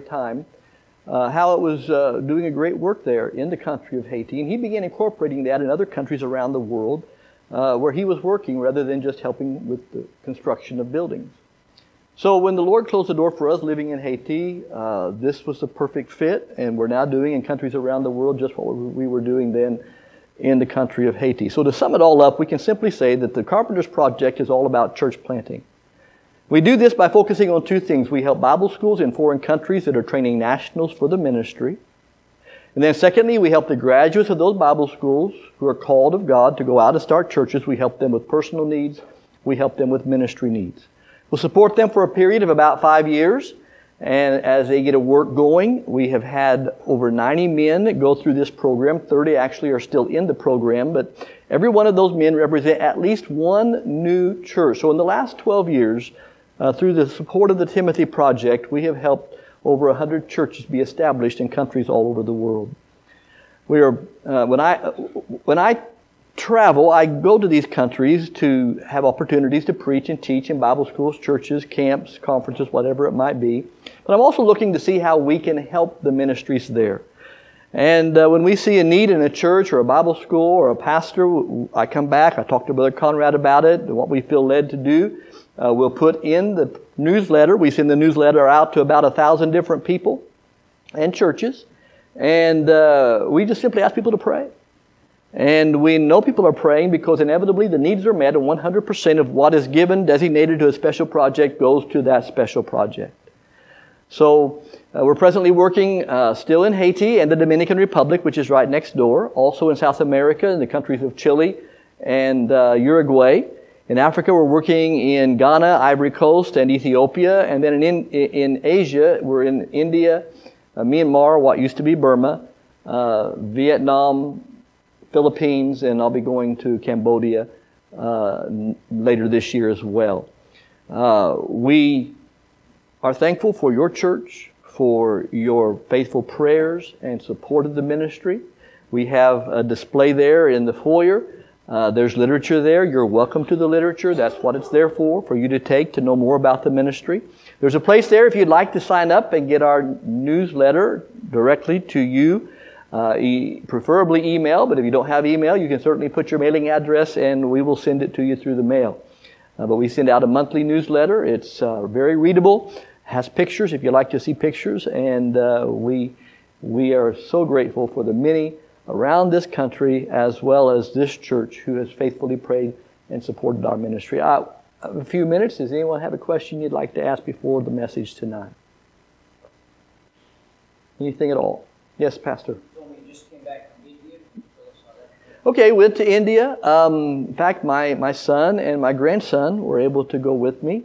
time, uh, how it was uh, doing a great work there in the country of Haiti. And he began incorporating that in other countries around the world uh, where he was working rather than just helping with the construction of buildings. So when the Lord closed the door for us living in Haiti, uh, this was the perfect fit, and we're now doing in countries around the world just what we were doing then in the country of Haiti. So to sum it all up, we can simply say that the Carpenters Project is all about church planting. We do this by focusing on two things. We help Bible schools in foreign countries that are training nationals for the ministry. And then secondly, we help the graduates of those Bible schools who are called of God to go out and start churches. We help them with personal needs. We help them with ministry needs. We'll support them for a period of about five years. And as they get a work going, we have had over 90 men go through this program. 30 actually are still in the program, but every one of those men represent at least one new church. So in the last 12 years, uh, through the support of the Timothy Project, we have helped over 100 churches be established in countries all over the world. We are, uh, when I, when I travel, I go to these countries to have opportunities to preach and teach in Bible schools, churches, camps, conferences, whatever it might be. But I'm also looking to see how we can help the ministries there. And uh, when we see a need in a church or a Bible school or a pastor, I come back, I talk to Brother Conrad about it, and what we feel led to do. Uh, we'll put in the newsletter. We send the newsletter out to about a thousand different people and churches. And uh, we just simply ask people to pray. And we know people are praying because inevitably the needs are met, and 100% of what is given, designated to a special project, goes to that special project. So uh, we're presently working uh, still in Haiti and the Dominican Republic, which is right next door, also in South America, in the countries of Chile and uh, Uruguay. In Africa, we're working in Ghana, Ivory Coast, and Ethiopia. And then in, in Asia, we're in India, uh, Myanmar, what used to be Burma, uh, Vietnam, Philippines, and I'll be going to Cambodia uh, later this year as well. Uh, we are thankful for your church, for your faithful prayers and support of the ministry. We have a display there in the foyer uh, there's literature there. You're welcome to the literature. That's what it's there for, for you to take to know more about the ministry. There's a place there if you'd like to sign up and get our newsletter directly to you. Uh, e- preferably email, but if you don't have email, you can certainly put your mailing address and we will send it to you through the mail. Uh, but we send out a monthly newsletter. It's uh, very readable, has pictures if you like to see pictures, and uh, we, we are so grateful for the many around this country as well as this church who has faithfully prayed and supported our ministry. I, a few minutes. Does anyone have a question you'd like to ask before the message tonight? Anything at all? Yes, Pastor. Okay, went to India. Um, in fact, my, my son and my grandson were able to go with me.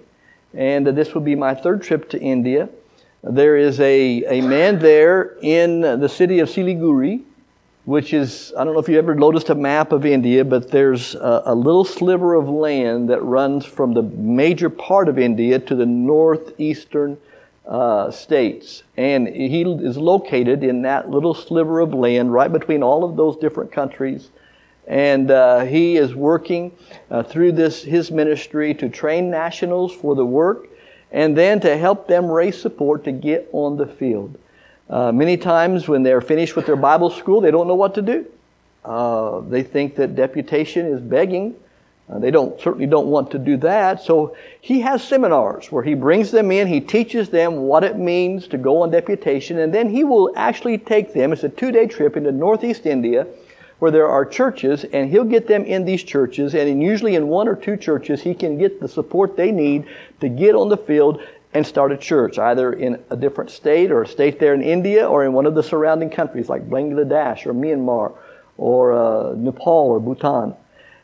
And uh, this will be my third trip to India. There is a, a man there in the city of Siliguri which is, I don't know if you ever noticed a map of India, but there's a, a, little sliver of land that runs from the major part of India to the northeastern uh, states. And he is located in that little sliver of land right between all of those different countries. And uh, he is working uh, through this his ministry to train nationals for the work and then to help them raise support to get on the field. Uh, many times when they're finished with their Bible school, they don't know what to do. Uh, they think that deputation is begging. Uh, they don't certainly don't want to do that. So he has seminars where he brings them in, he teaches them what it means to go on deputation, and then he will actually take them. It's a two-day trip into Northeast India where there are churches, and he'll get them in these churches, and in, usually in one or two churches, he can get the support they need to get on the field and start a church, either in a different state or a state there in India or in one of the surrounding countries like Bangladesh or Myanmar or uh, Nepal or Bhutan.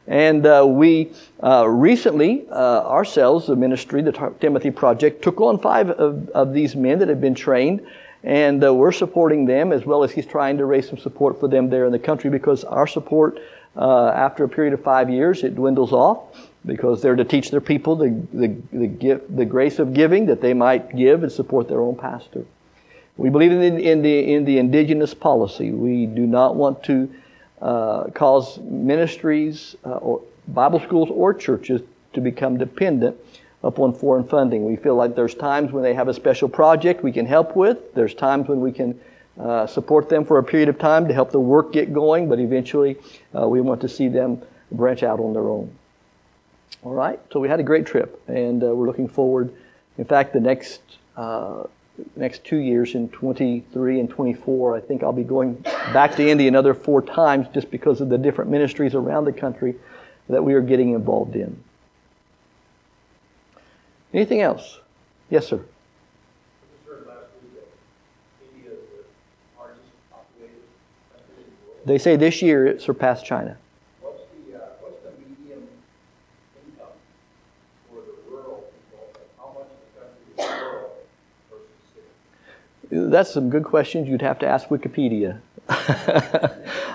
And uh, we uh, recently, uh, ourselves, the ministry, the Timothy Project, took on five of, of these men that have been trained, and uh, we're supporting them as well as he's trying to raise some support for them there in the country because our support, uh, after a period of five years, it dwindles off because they're to teach their people the, the, the, gift, the grace of giving that they might give and support their own pastor. We believe in the, in the, in the indigenous policy. We do not want to uh, cause ministries uh, or Bible schools or churches to become dependent upon foreign funding. We feel like there's times when they have a special project we can help with. There's times when we can uh, support them for a period of time to help the work get going, but eventually uh, we want to see them branch out on their own. All right, so we had a great trip, and uh, we're looking forward. In fact, the next uh, next two years in 23 and 24, I think I'll be going back to India another four times just because of the different ministries around the country that we are getting involved in. Anything else? Yes, sir. They say this year it surpassed China. What's the, uh, what's the medium income for the rural people? How much of the country is rural versus city? That's some good questions you'd have to ask Wikipedia.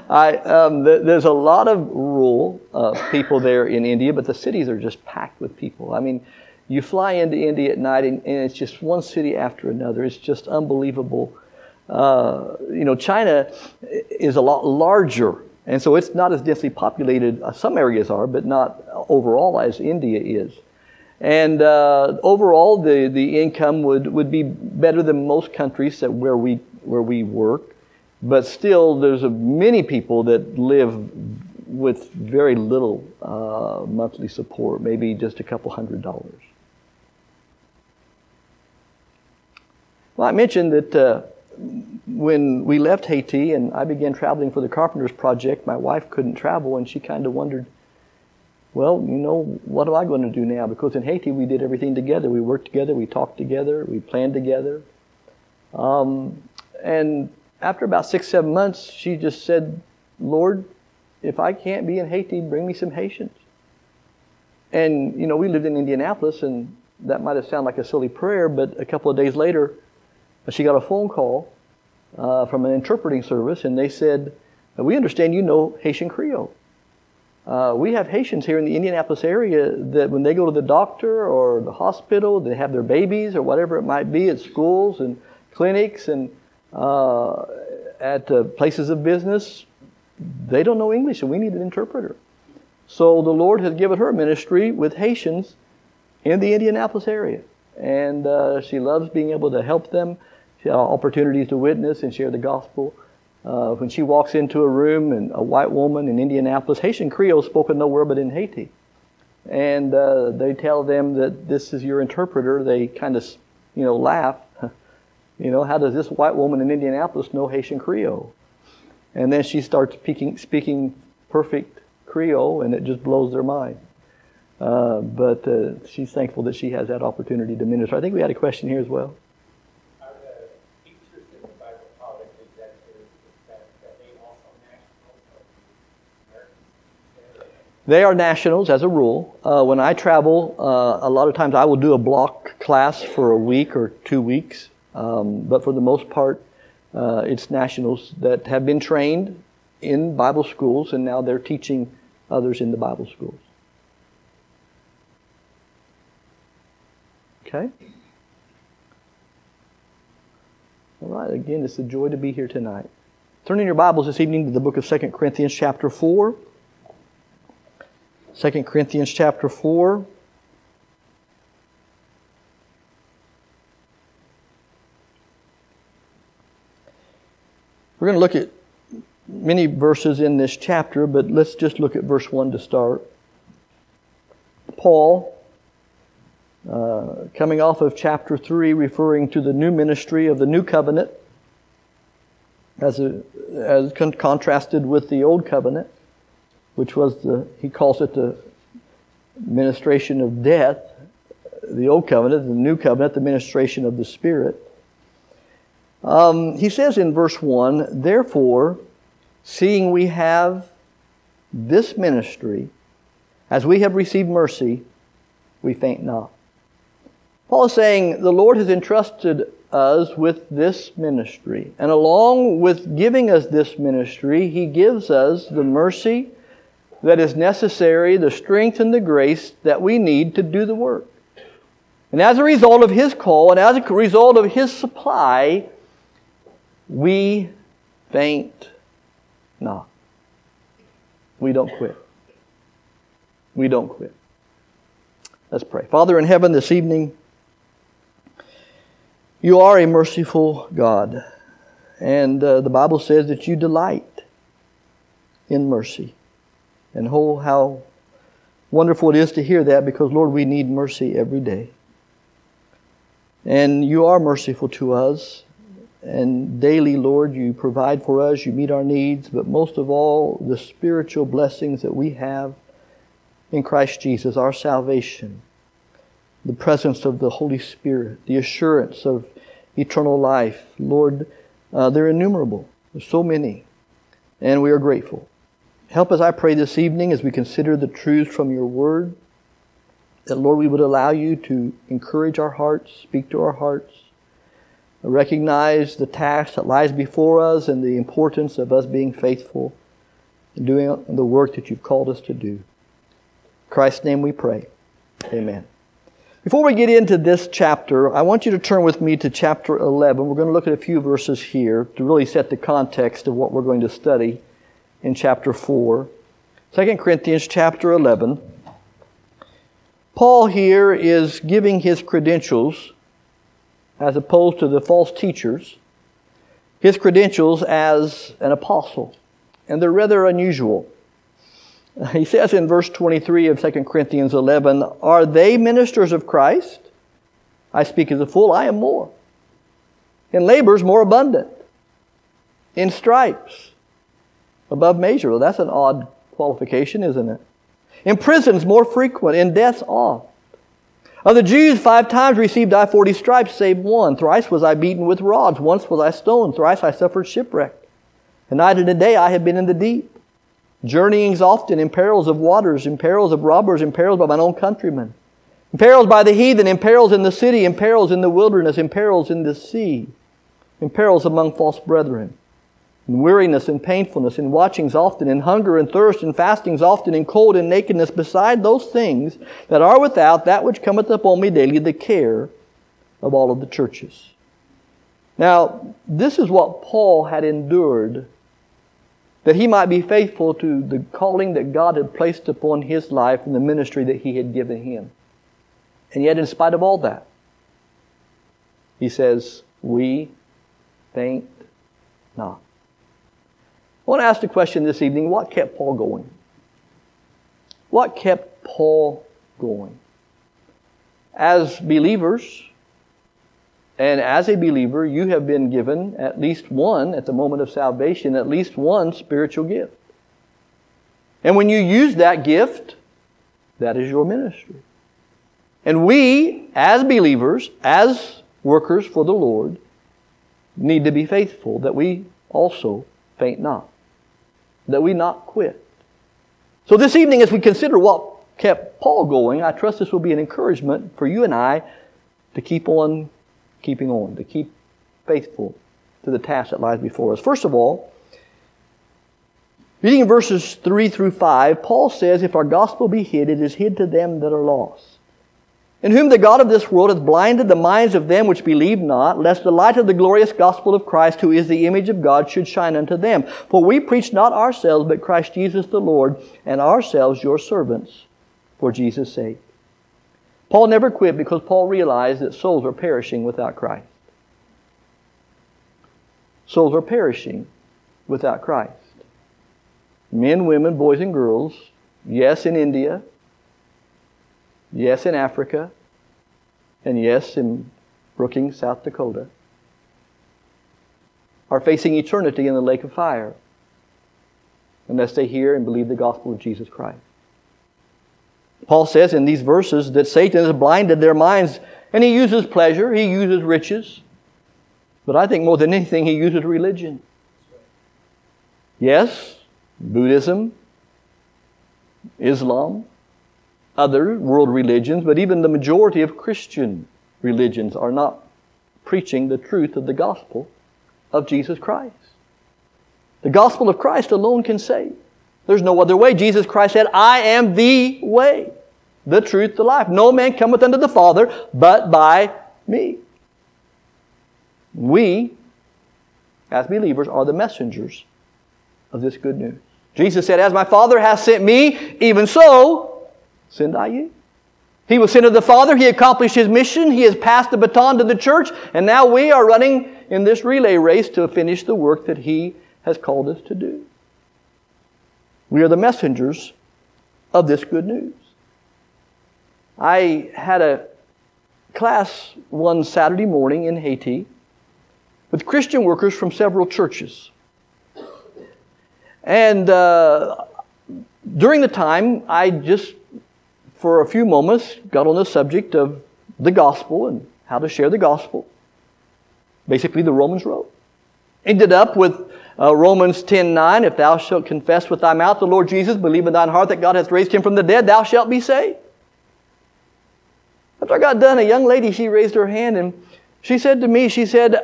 I, um, th- there's a lot of rural uh, people there in India, but the cities are just packed with people. I mean, you fly into India at night, and, and it's just one city after another. It's just unbelievable. Uh, you know, China is a lot larger, and so it's not as densely populated. Uh, some areas are, but not overall as India is. And uh, overall, the, the income would, would be better than most countries that where we where we work, but still, there's a, many people that live with very little uh, monthly support, maybe just a couple hundred dollars. Well, I mentioned that uh, when we left Haiti and I began traveling for the Carpenters Project, my wife couldn't travel and she kind of wondered, well, you know, what am I going to do now? Because in Haiti we did everything together. We worked together, we talked together, we planned together. Um, and after about six, seven months, she just said, Lord, if I can't be in Haiti, bring me some Haitians. And, you know, we lived in Indianapolis, and that might have sounded like a silly prayer, but a couple of days later, she got a phone call uh, from an interpreting service, and they said, We understand you know Haitian Creole. Uh, we have Haitians here in the Indianapolis area that when they go to the doctor or the hospital, they have their babies or whatever it might be at schools and clinics and uh, at uh, places of business, they don't know English and we need an interpreter. So the Lord has given her ministry with Haitians in the Indianapolis area. And uh, she loves being able to help them opportunities to witness and share the gospel. Uh, when she walks into a room and a white woman in Indianapolis, Haitian Creole spoken nowhere but in Haiti. And uh, they tell them that this is your interpreter. They kind of, you know, laugh. you know, how does this white woman in Indianapolis know Haitian Creole? And then she starts speaking, speaking perfect Creole, and it just blows their mind. Uh, but uh, she's thankful that she has that opportunity to minister. I think we had a question here as well. They are nationals as a rule. Uh, when I travel, uh, a lot of times I will do a block class for a week or two weeks, um, but for the most part, uh, it's nationals that have been trained in Bible schools and now they're teaching others in the Bible schools. Okay? All right, again, it's a joy to be here tonight. Turning your Bibles this evening to the book of 2 Corinthians, chapter 4. 2 Corinthians chapter 4. We're going to look at many verses in this chapter, but let's just look at verse 1 to start. Paul, uh, coming off of chapter 3, referring to the new ministry of the new covenant, as, a, as con- contrasted with the old covenant which was the, he calls it the ministration of death, the old covenant, the new covenant, the ministration of the Spirit. Um, he says in verse 1 Therefore, seeing we have this ministry, as we have received mercy, we faint not. Paul is saying the Lord has entrusted us with this ministry. And along with giving us this ministry, He gives us the mercy that is necessary, the strength and the grace that we need to do the work. And as a result of His call and as a result of His supply, we faint not. We don't quit. We don't quit. Let's pray. Father in heaven, this evening, you are a merciful God. And uh, the Bible says that you delight in mercy. And oh, how wonderful it is to hear that because, Lord, we need mercy every day. And you are merciful to us. And daily, Lord, you provide for us, you meet our needs, but most of all, the spiritual blessings that we have in Christ Jesus, our salvation, the presence of the Holy Spirit, the assurance of eternal life. Lord, uh, they're innumerable. There's so many. And we are grateful. Help us, I pray, this evening as we consider the truths from your word, that, Lord, we would allow you to encourage our hearts, speak to our hearts, recognize the task that lies before us and the importance of us being faithful and doing the work that you've called us to do. In Christ's name we pray. Amen. Before we get into this chapter, I want you to turn with me to chapter 11. We're going to look at a few verses here to really set the context of what we're going to study in chapter 4. 2 Corinthians chapter 11. Paul here is giving his credentials as opposed to the false teachers, his credentials as an apostle. And they're rather unusual. He says in verse 23 of 2 Corinthians 11, Are they ministers of Christ? I speak as a fool, I am more. In labors, more abundant. In stripes, above measure. Well, that's an odd qualification, isn't it? In prisons, more frequent. In deaths, oft. Of the Jews, five times received I forty stripes, save one. Thrice was I beaten with rods. Once was I stoned. Thrice I suffered shipwreck. And night and a day I have been in the deep. Journeyings often in perils of waters, in perils of robbers, in perils by mine own countrymen. In perils by the heathen, in perils in the city, in perils in the wilderness, in perils in the sea, in perils among false brethren in weariness and painfulness, in watchings often, in hunger and thirst, in fastings often, in cold and nakedness, beside those things that are without, that which cometh upon me daily, the care of all of the churches. Now, this is what Paul had endured that he might be faithful to the calling that God had placed upon his life and the ministry that he had given him. And yet, in spite of all that, he says, We faint not. Want to ask the question this evening what kept Paul going? What kept Paul going? As believers, and as a believer, you have been given at least one, at the moment of salvation, at least one spiritual gift. And when you use that gift, that is your ministry. And we, as believers, as workers for the Lord, need to be faithful that we also faint not that we not quit. So this evening, as we consider what kept Paul going, I trust this will be an encouragement for you and I to keep on keeping on, to keep faithful to the task that lies before us. First of all, reading in verses 3 through 5, Paul says, If our gospel be hid, it is hid to them that are lost in whom the God of this world hath blinded the minds of them which believe not, lest the light of the glorious gospel of Christ, who is the image of God, should shine unto them. For we preach not ourselves, but Christ Jesus the Lord, and ourselves your servants, for Jesus' sake. Paul never quit because Paul realized that souls are perishing without Christ. Souls are perishing without Christ. Men, women, boys, and girls, yes, in India, Yes, in Africa. And yes, in Brookings, South Dakota. Are facing eternity in the lake of fire unless they hear and believe the gospel of Jesus Christ. Paul says in these verses that Satan has blinded their minds and he uses pleasure, he uses riches, but I think more than anything, he uses religion. Yes, Buddhism, Islam, other world religions, but even the majority of Christian religions are not preaching the truth of the gospel of Jesus Christ. The gospel of Christ alone can save. There's no other way. Jesus Christ said, I am the way, the truth, the life. No man cometh unto the Father but by me. We, as believers, are the messengers of this good news. Jesus said, As my Father hath sent me, even so send I you. He was sent of the Father. He accomplished his mission. He has passed the baton to the church. And now we are running in this relay race to finish the work that he has called us to do. We are the messengers of this good news. I had a class one Saturday morning in Haiti with Christian workers from several churches. And uh, during the time, I just for a few moments, got on the subject of the gospel and how to share the gospel. Basically, the Romans road. Ended up with uh, Romans 10:9. If thou shalt confess with thy mouth the Lord Jesus, believe in thine heart that God hath raised him from the dead, thou shalt be saved. After I got done, a young lady, she raised her hand and she said to me, she said,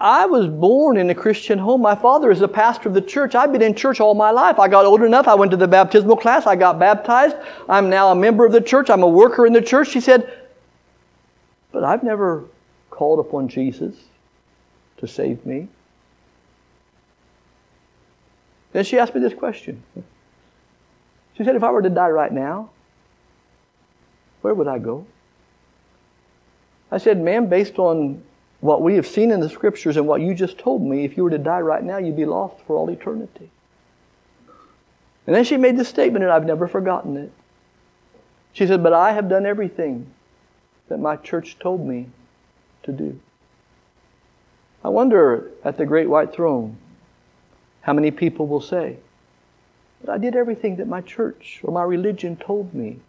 I, was born in a Christian home. My father is a pastor of the church. I've been in church all my life. I got old enough. I went to the baptismal class. I got baptized. I'm now a member of the church. I'm a worker in the church. She said, but I've never called upon Jesus to save me. Then she asked me this question. She said, if I were to die right now, where would I go? I said, ma'am, based on what we have seen in the scriptures and what you just told me, if you were to die right now, you'd be lost for all eternity. And then she made this statement, and I've never forgotten it. She said, But I have done everything that my church told me to do. I wonder at the great white throne how many people will say, But I did everything that my church or my religion told me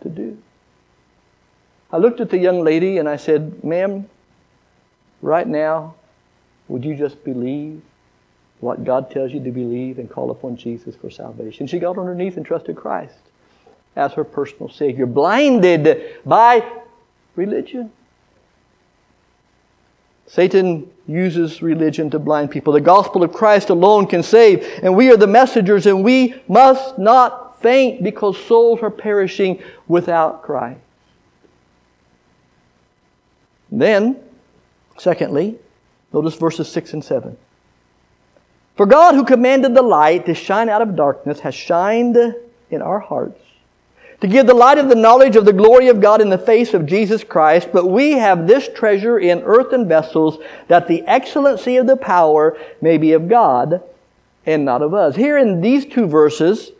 to do. I looked at the young lady and I said, Ma'am, right now, would you just believe what God tells you to believe and call upon Jesus for salvation? She got on her knees and trusted Christ as her personal Savior, blinded by religion. Satan uses religion to blind people. The gospel of Christ alone can save, and we are the messengers, and we must not faint because souls are perishing without Christ. Then, secondly, notice verses 6 and 7. For God, who commanded the light to shine out of darkness, has shined in our hearts to give the light of the knowledge of the glory of God in the face of Jesus Christ. But we have this treasure in earthen vessels, that the excellency of the power may be of God and not of us. Here in these two verses,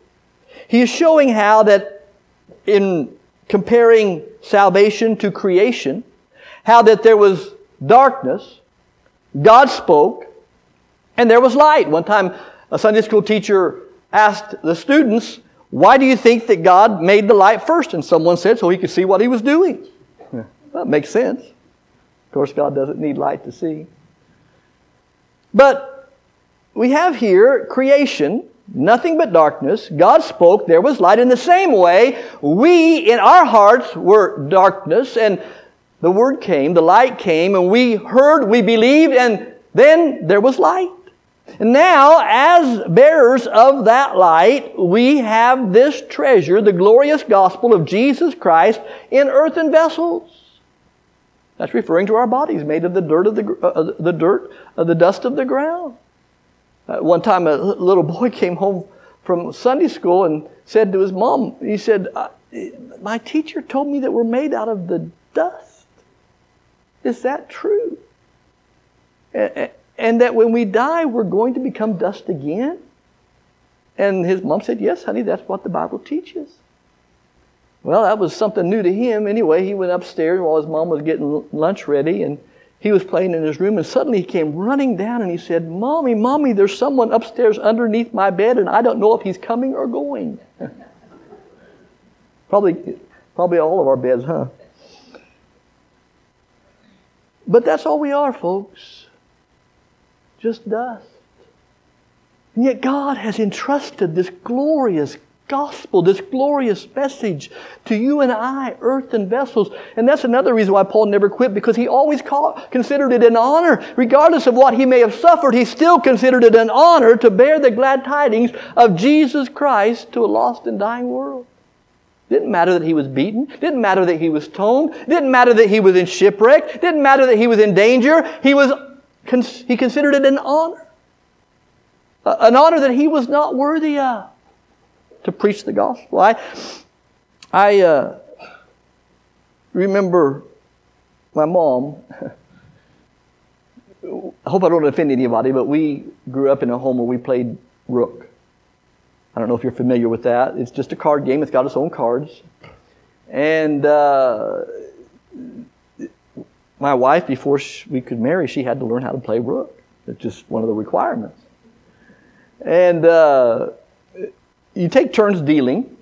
he is showing how that in comparing salvation to creation, how that there was darkness, God spoke, and there was light. One time, a Sunday school teacher asked the students, Why do you think that God made the light first? And someone said, So he could see what he was doing. That makes sense. Of course, God doesn't need light to see. But we have here creation, nothing but darkness. God spoke, there was light. In the same way, we in our hearts were darkness, and the word came, the light came, and we heard, we believed, and then there was light. And now, as bearers of that light, we have this treasure, the glorious gospel of Jesus Christ, in earthen vessels. That's referring to our bodies made of the dirt of the, uh, the dirt of the dust of the ground. Uh, one time, a little boy came home from Sunday school and said to his mom, he said, uh, "My teacher told me that we're made out of the dust." Is that true? And that when we die, we're going to become dust again? And his mom said, Yes, honey, that's what the Bible teaches. Well, that was something new to him. Anyway, he went upstairs while his mom was getting lunch ready, and he was playing in his room, and suddenly he came running down and he said, Mommy, Mommy, there's someone upstairs underneath my bed, and I don't know if he's coming or going. probably, probably all of our beds, huh? But that's all we are, folks. Just dust. And yet God has entrusted this glorious gospel, this glorious message to you and I, earthen vessels. And that's another reason why Paul never quit, because he always called, considered it an honor. Regardless of what he may have suffered, he still considered it an honor to bear the glad tidings of Jesus Christ to a lost and dying world. Didn't matter that he was beaten. Didn't matter that he was stoned. Didn't matter that he was in shipwreck. Didn't matter that he was in danger. He was, he considered it an honor. An honor that he was not worthy of to preach the gospel. I, I, uh, remember my mom. I hope I don't offend anybody, but we grew up in a home where we played rook. I don't know if you're familiar with that. It's just a card game. It's got its own cards. And uh, my wife, before she, we could marry, she had to learn how to play rook. It's just one of the requirements. And uh, you take turns dealing.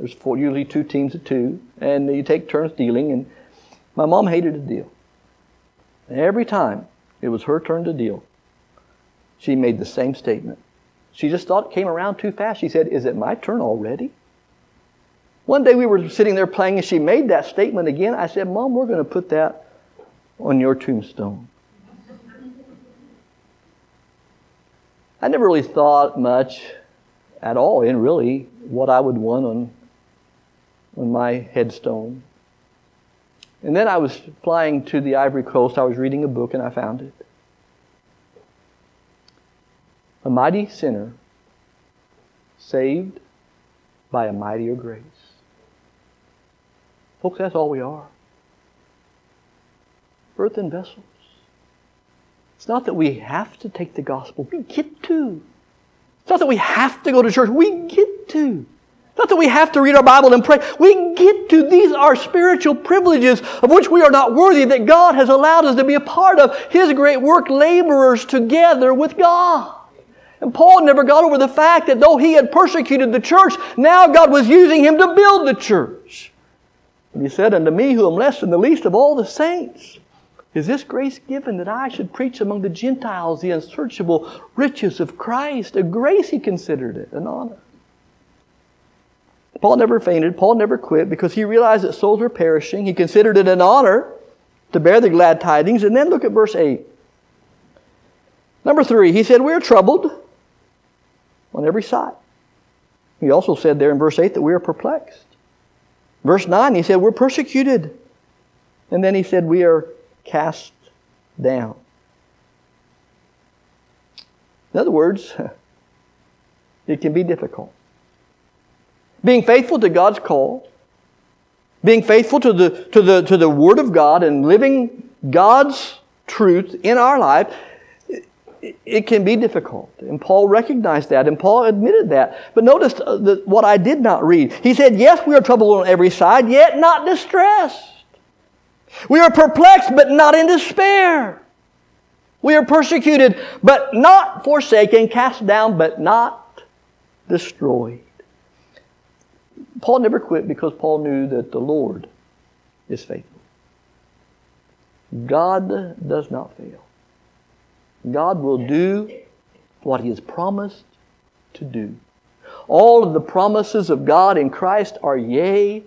There's four, usually two teams of two, and you take turns dealing. And my mom hated to deal. Every time it was her turn to deal, she made the same statement. She just thought it came around too fast. She said, Is it my turn already? One day we were sitting there playing and she made that statement again. I said, Mom, we're going to put that on your tombstone. I never really thought much at all in really what I would want on, on my headstone. And then I was flying to the Ivory Coast. I was reading a book and I found it. A mighty sinner saved by a mightier grace. Folks, that's all we are. Earthen vessels. It's not that we have to take the gospel, we get to. It's not that we have to go to church, we get to. It's not that we have to read our Bible and pray. We get to. These are spiritual privileges of which we are not worthy that God has allowed us to be a part of. His great work, laborers together with God. And Paul never got over the fact that though he had persecuted the church, now God was using him to build the church. And he said, Unto me, who am less than the least of all the saints, is this grace given that I should preach among the Gentiles the unsearchable riches of Christ? A grace, he considered it, an honor. Paul never fainted. Paul never quit because he realized that souls were perishing. He considered it an honor to bear the glad tidings. And then look at verse 8. Number three, he said, We are troubled on every side. He also said there in verse 8 that we are perplexed. Verse 9, he said, We're persecuted. And then he said, We are cast down. In other words, it can be difficult. Being faithful to God's call, being faithful to the, to the, to the Word of God and living God's truth in our life, it can be difficult. And Paul recognized that, and Paul admitted that. But notice uh, what I did not read. He said, Yes, we are troubled on every side, yet not distressed. We are perplexed, but not in despair. We are persecuted, but not forsaken, cast down, but not destroyed. Paul never quit because Paul knew that the Lord is faithful. God does not fail. God will do what He has promised to do. All of the promises of God in Christ are yea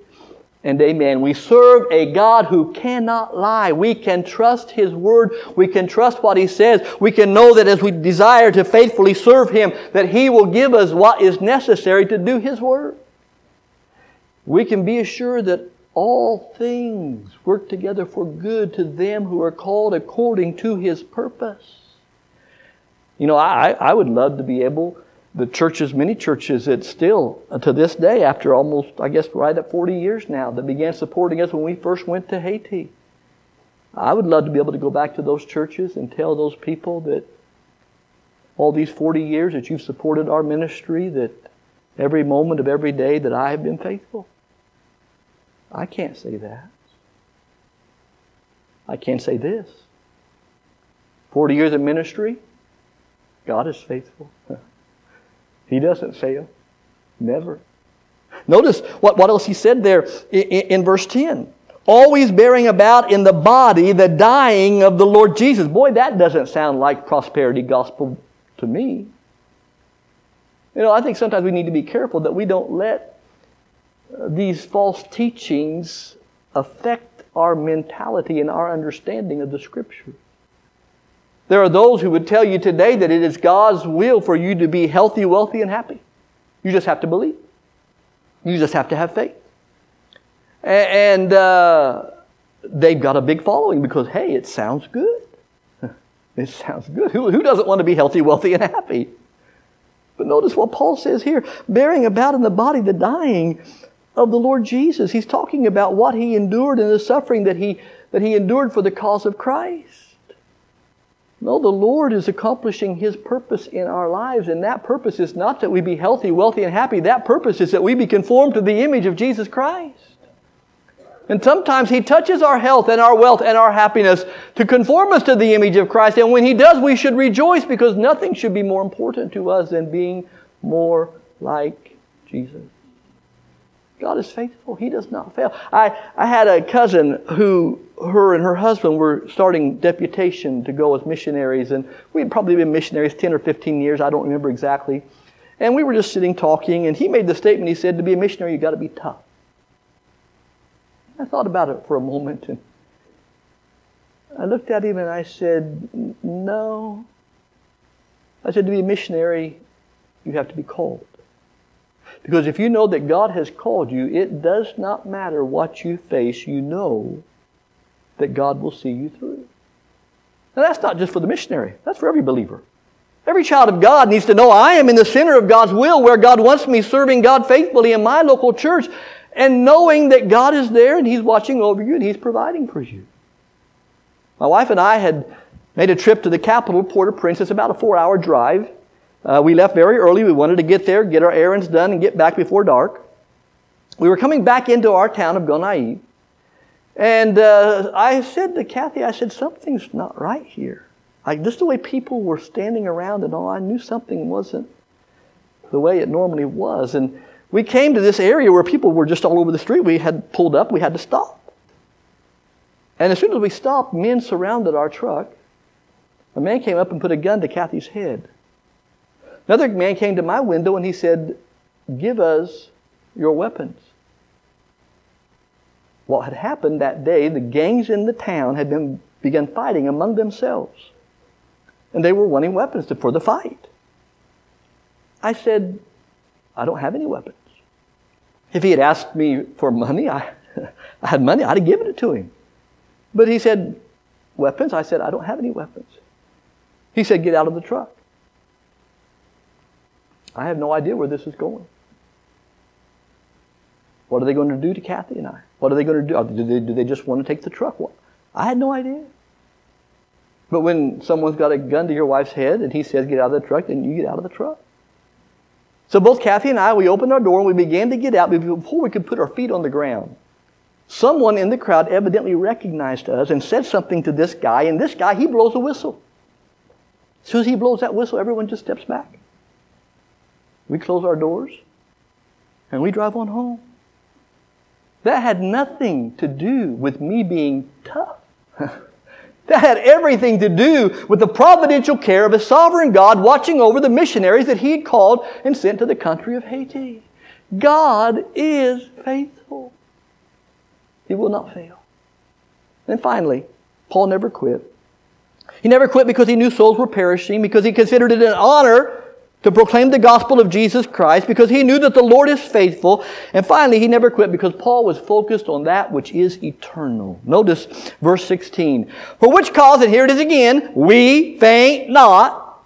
and amen. We serve a God who cannot lie. We can trust His Word. We can trust what He says. We can know that as we desire to faithfully serve Him, that He will give us what is necessary to do His Word. We can be assured that all things work together for good to them who are called according to His purpose. You know, I, I would love to be able, the churches, many churches that still, uh, to this day, after almost, I guess, right at 40 years now, that began supporting us when we first went to Haiti. I would love to be able to go back to those churches and tell those people that all these 40 years that you've supported our ministry, that every moment of every day that I have been faithful. I can't say that. I can't say this 40 years of ministry, God is faithful. He doesn't fail. Never. Notice what, what else he said there in, in verse 10. Always bearing about in the body the dying of the Lord Jesus. Boy, that doesn't sound like prosperity gospel to me. You know, I think sometimes we need to be careful that we don't let uh, these false teachings affect our mentality and our understanding of the Scripture. There are those who would tell you today that it is God's will for you to be healthy, wealthy, and happy. You just have to believe. You just have to have faith. And uh, they've got a big following because, hey, it sounds good. It sounds good. Who, who doesn't want to be healthy, wealthy, and happy? But notice what Paul says here bearing about in the body the dying of the Lord Jesus. He's talking about what he endured and the suffering that he, that he endured for the cause of Christ. No, the Lord is accomplishing His purpose in our lives, and that purpose is not that we be healthy, wealthy, and happy. That purpose is that we be conformed to the image of Jesus Christ. And sometimes He touches our health and our wealth and our happiness to conform us to the image of Christ. And when He does, we should rejoice because nothing should be more important to us than being more like Jesus. God is faithful. He does not fail. I, I had a cousin who, her and her husband were starting deputation to go as missionaries, and we had probably been missionaries 10 or 15 years, I don't remember exactly. And we were just sitting talking, and he made the statement, he said, to be a missionary, you've got to be tough. I thought about it for a moment, and I looked at him and I said, no. I said, to be a missionary, you have to be called. Because if you know that God has called you, it does not matter what you face, you know that God will see you through. Now, that's not just for the missionary, that's for every believer. Every child of God needs to know I am in the center of God's will where God wants me serving God faithfully in my local church and knowing that God is there and He's watching over you and He's providing for you. My wife and I had made a trip to the capital, Port-au-Prince. It's about a four hour drive. Uh, we left very early. We wanted to get there, get our errands done, and get back before dark. We were coming back into our town of Gonaïves. And uh, I said to Kathy, I said, something's not right here. Like just the way people were standing around and all, I knew something wasn't the way it normally was. And we came to this area where people were just all over the street. We had pulled up, we had to stop. And as soon as we stopped, men surrounded our truck. A man came up and put a gun to Kathy's head. Another man came to my window and he said, Give us your weapons. What had happened that day, the gangs in the town had been, begun fighting among themselves. And they were wanting weapons to, for the fight. I said, I don't have any weapons. If he had asked me for money, I, I had money, I'd have given it to him. But he said, Weapons? I said, I don't have any weapons. He said, Get out of the truck. I have no idea where this is going. What are they going to do to Kathy and I? What are they going to do? Uh, do they, do they just want to take the truck? What? I had no idea. But when someone's got a gun to your wife's head and he says, get out of the truck, then you get out of the truck. So both Kathy and I, we opened our door and we began to get out before we could put our feet on the ground. Someone in the crowd evidently recognized us and said something to this guy, and this guy, he blows a whistle. As soon as he blows that whistle, everyone just steps back. We close our doors and we drive on home. That had nothing to do with me being tough. that had everything to do with the providential care of a sovereign God watching over the missionaries that he had called and sent to the country of Haiti. God is faithful. He will not fail. And finally, Paul never quit. He never quit because he knew souls were perishing, because he considered it an honor to proclaim the gospel of Jesus Christ because he knew that the Lord is faithful. And finally, he never quit because Paul was focused on that which is eternal. Notice verse 16. For which cause, and here it is again, we faint not,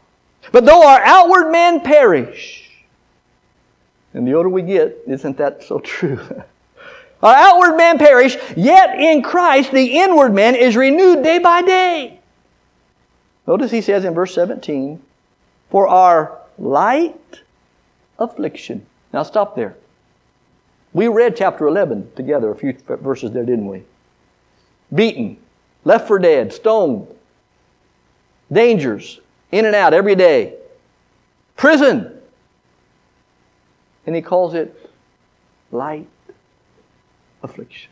but though our outward man perish. And the older we get, isn't that so true? our outward man perish, yet in Christ the inward man is renewed day by day. Notice he says in verse 17, For our light affliction. Now stop there. We read chapter 11 together, a few verses there, didn't we? Beaten, left for dead, stoned, dangers, in and out every day, prison. And he calls it light affliction.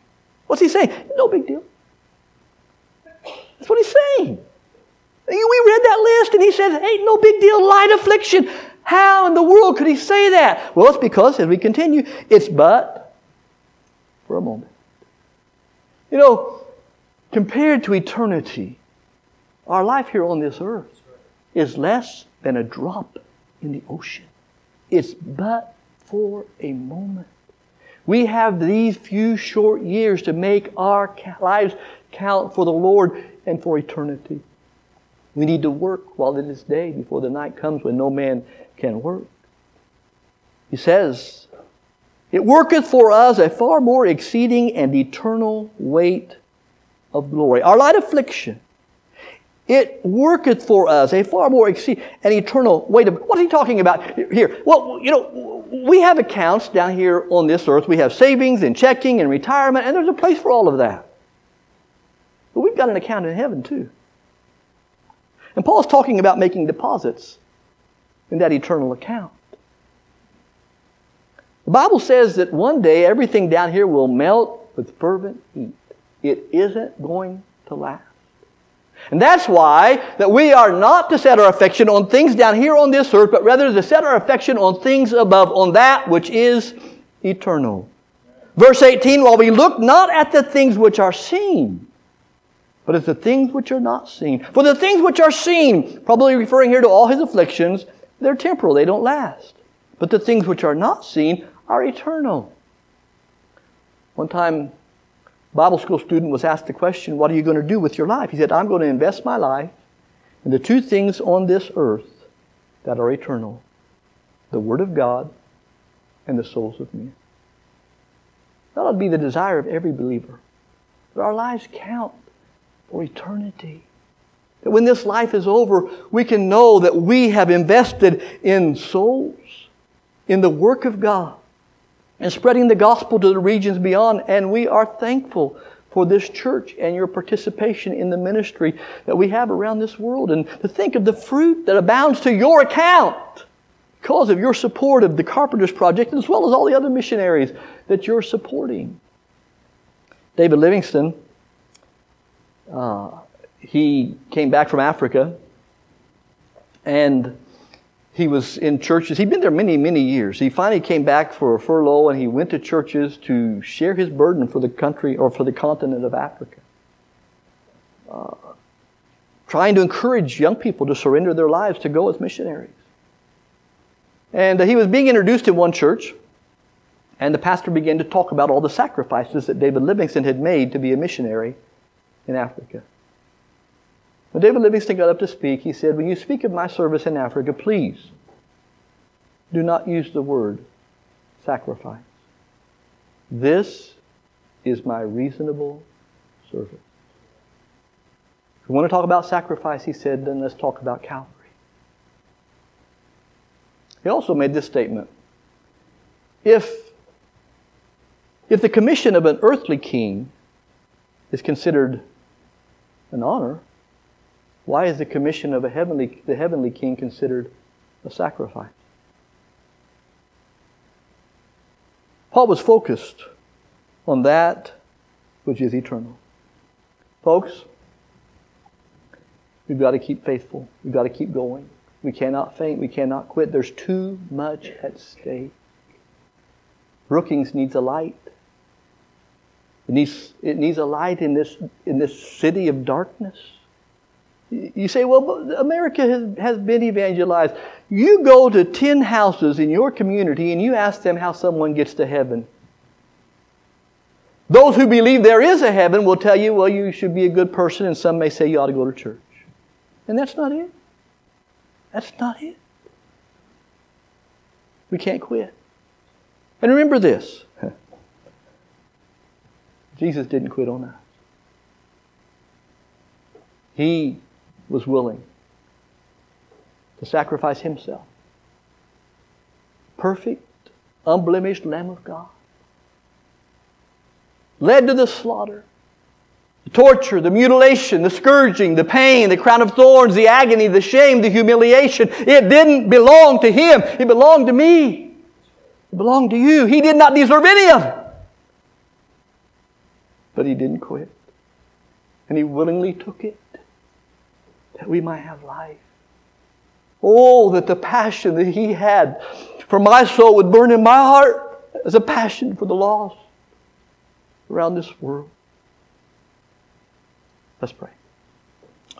What's he saying? No big deal. That's what he's saying. We read that list and he says, ain't no big deal, light affliction. How in the world could he say that? Well, it's because, as we continue, it's but for a moment. You know, compared to eternity, our life here on this earth is less than a drop in the ocean. It's but for a moment. We have these few short years to make our lives count for the Lord and for eternity. We need to work while it is day before the night comes when no man can work. He says, It worketh for us a far more exceeding and eternal weight of glory. Our light affliction, it worketh for us a far more exceeding and eternal weight of. What is he talking about here? Well, you know, we have accounts down here on this earth. We have savings and checking and retirement, and there's a place for all of that. But we've got an account in heaven too. And Paul's talking about making deposits in that eternal account. The Bible says that one day everything down here will melt with fervent heat. It isn't going to last. And that's why that we are not to set our affection on things down here on this earth, but rather to set our affection on things above, on that which is eternal. Verse 18, while we look not at the things which are seen, but at the things which are not seen. For the things which are seen, probably referring here to all his afflictions, they're temporal, they don't last. But the things which are not seen are eternal. One time, Bible school student was asked the question, What are you going to do with your life? He said, I'm going to invest my life in the two things on this earth that are eternal the Word of God and the souls of men. That ought to be the desire of every believer. That our lives count for eternity. That when this life is over, we can know that we have invested in souls, in the work of God, and spreading the gospel to the regions beyond. And we are thankful for this church and your participation in the ministry that we have around this world. And to think of the fruit that abounds to your account because of your support of the Carpenters Project as well as all the other missionaries that you're supporting. David Livingstone uh, he came back from Africa and he was in churches. He'd been there many, many years. He finally came back for a furlough and he went to churches to share his burden for the country or for the continent of Africa. Uh, trying to encourage young people to surrender their lives to go as missionaries. And uh, he was being introduced in one church, and the pastor began to talk about all the sacrifices that David Livingstone had made to be a missionary in Africa. When David Livingstone got up to speak, he said, When you speak of my service in Africa, please do not use the word sacrifice. This is my reasonable service. If we want to talk about sacrifice, he said, then let's talk about Calvary. He also made this statement. If, if the commission of an earthly king is considered an honor, why is the commission of a heavenly, the heavenly king considered a sacrifice? Paul was focused on that which is eternal. Folks, we've got to keep faithful. We've got to keep going. We cannot faint. We cannot quit. There's too much at stake. Brookings needs a light. It needs, it needs a light in this, in this city of darkness. You say, well, America has, has been evangelized. You go to 10 houses in your community and you ask them how someone gets to heaven. Those who believe there is a heaven will tell you, well, you should be a good person, and some may say you ought to go to church. And that's not it. That's not it. We can't quit. And remember this Jesus didn't quit on us. He was willing to sacrifice himself. Perfect, unblemished Lamb of God. Led to the slaughter, the torture, the mutilation, the scourging, the pain, the crown of thorns, the agony, the shame, the humiliation. It didn't belong to him. It belonged to me. It belonged to you. He did not deserve any of it. But he didn't quit. And he willingly took it that we might have life. Oh, that the passion that he had for my soul would burn in my heart as a passion for the lost around this world. Let's pray.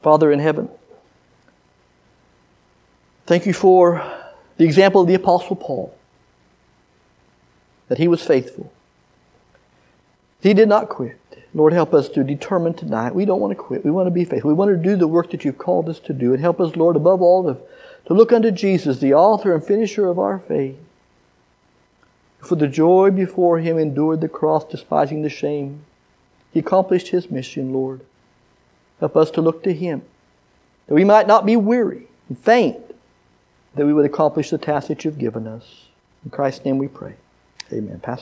Father in heaven, thank you for the example of the Apostle Paul, that he was faithful. He did not quit. Lord, help us to determine tonight. We don't want to quit. We want to be faithful. We want to do the work that you've called us to do. And help us, Lord, above all, to, to look unto Jesus, the author and finisher of our faith. For the joy before him endured the cross, despising the shame. He accomplished his mission, Lord. Help us to look to him, that we might not be weary and faint, that we would accomplish the task that you've given us. In Christ's name we pray. Amen. Pastor.